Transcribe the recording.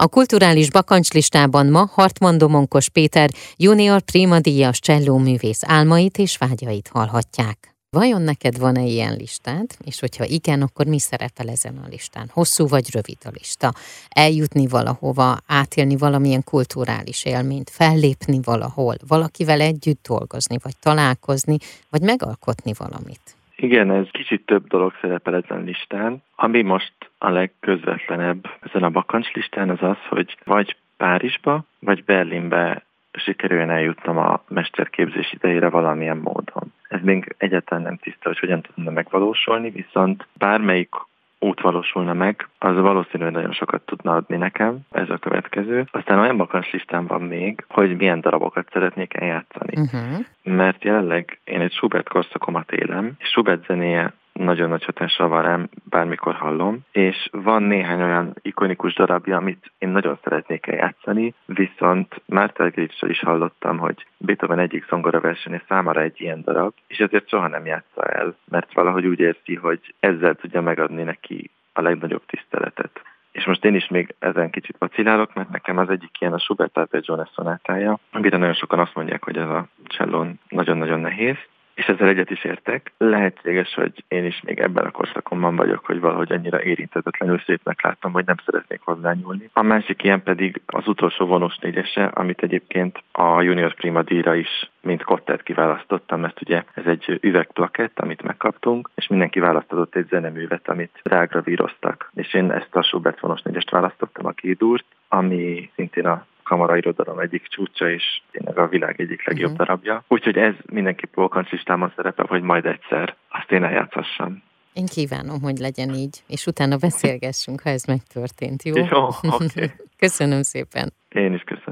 A kulturális bakancslistában ma Hartman Domonkos Péter junior prima díjas cselló művész álmait és vágyait hallhatják. Vajon neked van-e ilyen listád? És hogyha igen, akkor mi szerepel ezen a listán? Hosszú vagy rövid a lista? Eljutni valahova, átélni valamilyen kulturális élményt, fellépni valahol, valakivel együtt dolgozni, vagy találkozni, vagy megalkotni valamit? Igen, ez kicsit több dolog szerepel ezen listán. Ami most a legközvetlenebb ezen a bakancs listán az az, hogy vagy Párizsba, vagy Berlinbe sikerüljön eljutnom a mesterképzés idejére valamilyen módon. Ez még egyáltalán nem tiszta, hogy hogyan tudna megvalósulni, viszont bármelyik út valósulna meg, az valószínűleg nagyon sokat tudna adni nekem, ez a következő. Aztán olyan bakancs listán van még, hogy milyen darabokat szeretnék eljátszani. Uh-huh. Mert jelenleg én egy Schubert korszakomat élem, és Schubert zenéje nagyon nagy hatással van rám, bármikor hallom, és van néhány olyan ikonikus darabja, amit én nagyon szeretnék eljátszani, viszont Márta Elgricsről is hallottam, hogy Beethoven egyik zongora versenyé számára egy ilyen darab, és ezért soha nem játsza el, mert valahogy úgy érzi, hogy ezzel tudja megadni neki a legnagyobb tiszteletet. És most én is még ezen kicsit vacilálok, mert nekem az egyik ilyen a Schubert Arpeggio szonátája, amire nagyon sokan azt mondják, hogy ez a csellón nagyon-nagyon nehéz, és ezzel egyet is értek. Lehetséges, hogy én is még ebben a korszakomban vagyok, hogy valahogy annyira érintetetlenül szépnek láttam, hogy nem szeretnék hozzányúlni. A másik ilyen pedig az utolsó vonós négyese, amit egyébként a Junior Prima díjra is mint kottert kiválasztottam, mert ugye ez egy üvegplakett, amit megkaptunk, és mindenki választott egy zeneművet, amit rágravíroztak. És én ezt a Schubert vonós négyest választottam a kédúrt, ami szintén a kamarairodalom egyik csúcsa, és tényleg a világ egyik legjobb uh-huh. darabja. Úgyhogy ez mindenképp Volkancs listámon szerepel, hogy majd egyszer azt én eljátszhassam. Én kívánom, hogy legyen így, és utána beszélgessünk, ha ez megtörtént, jó? Jó, oké. Okay. Köszönöm szépen. Én is köszönöm.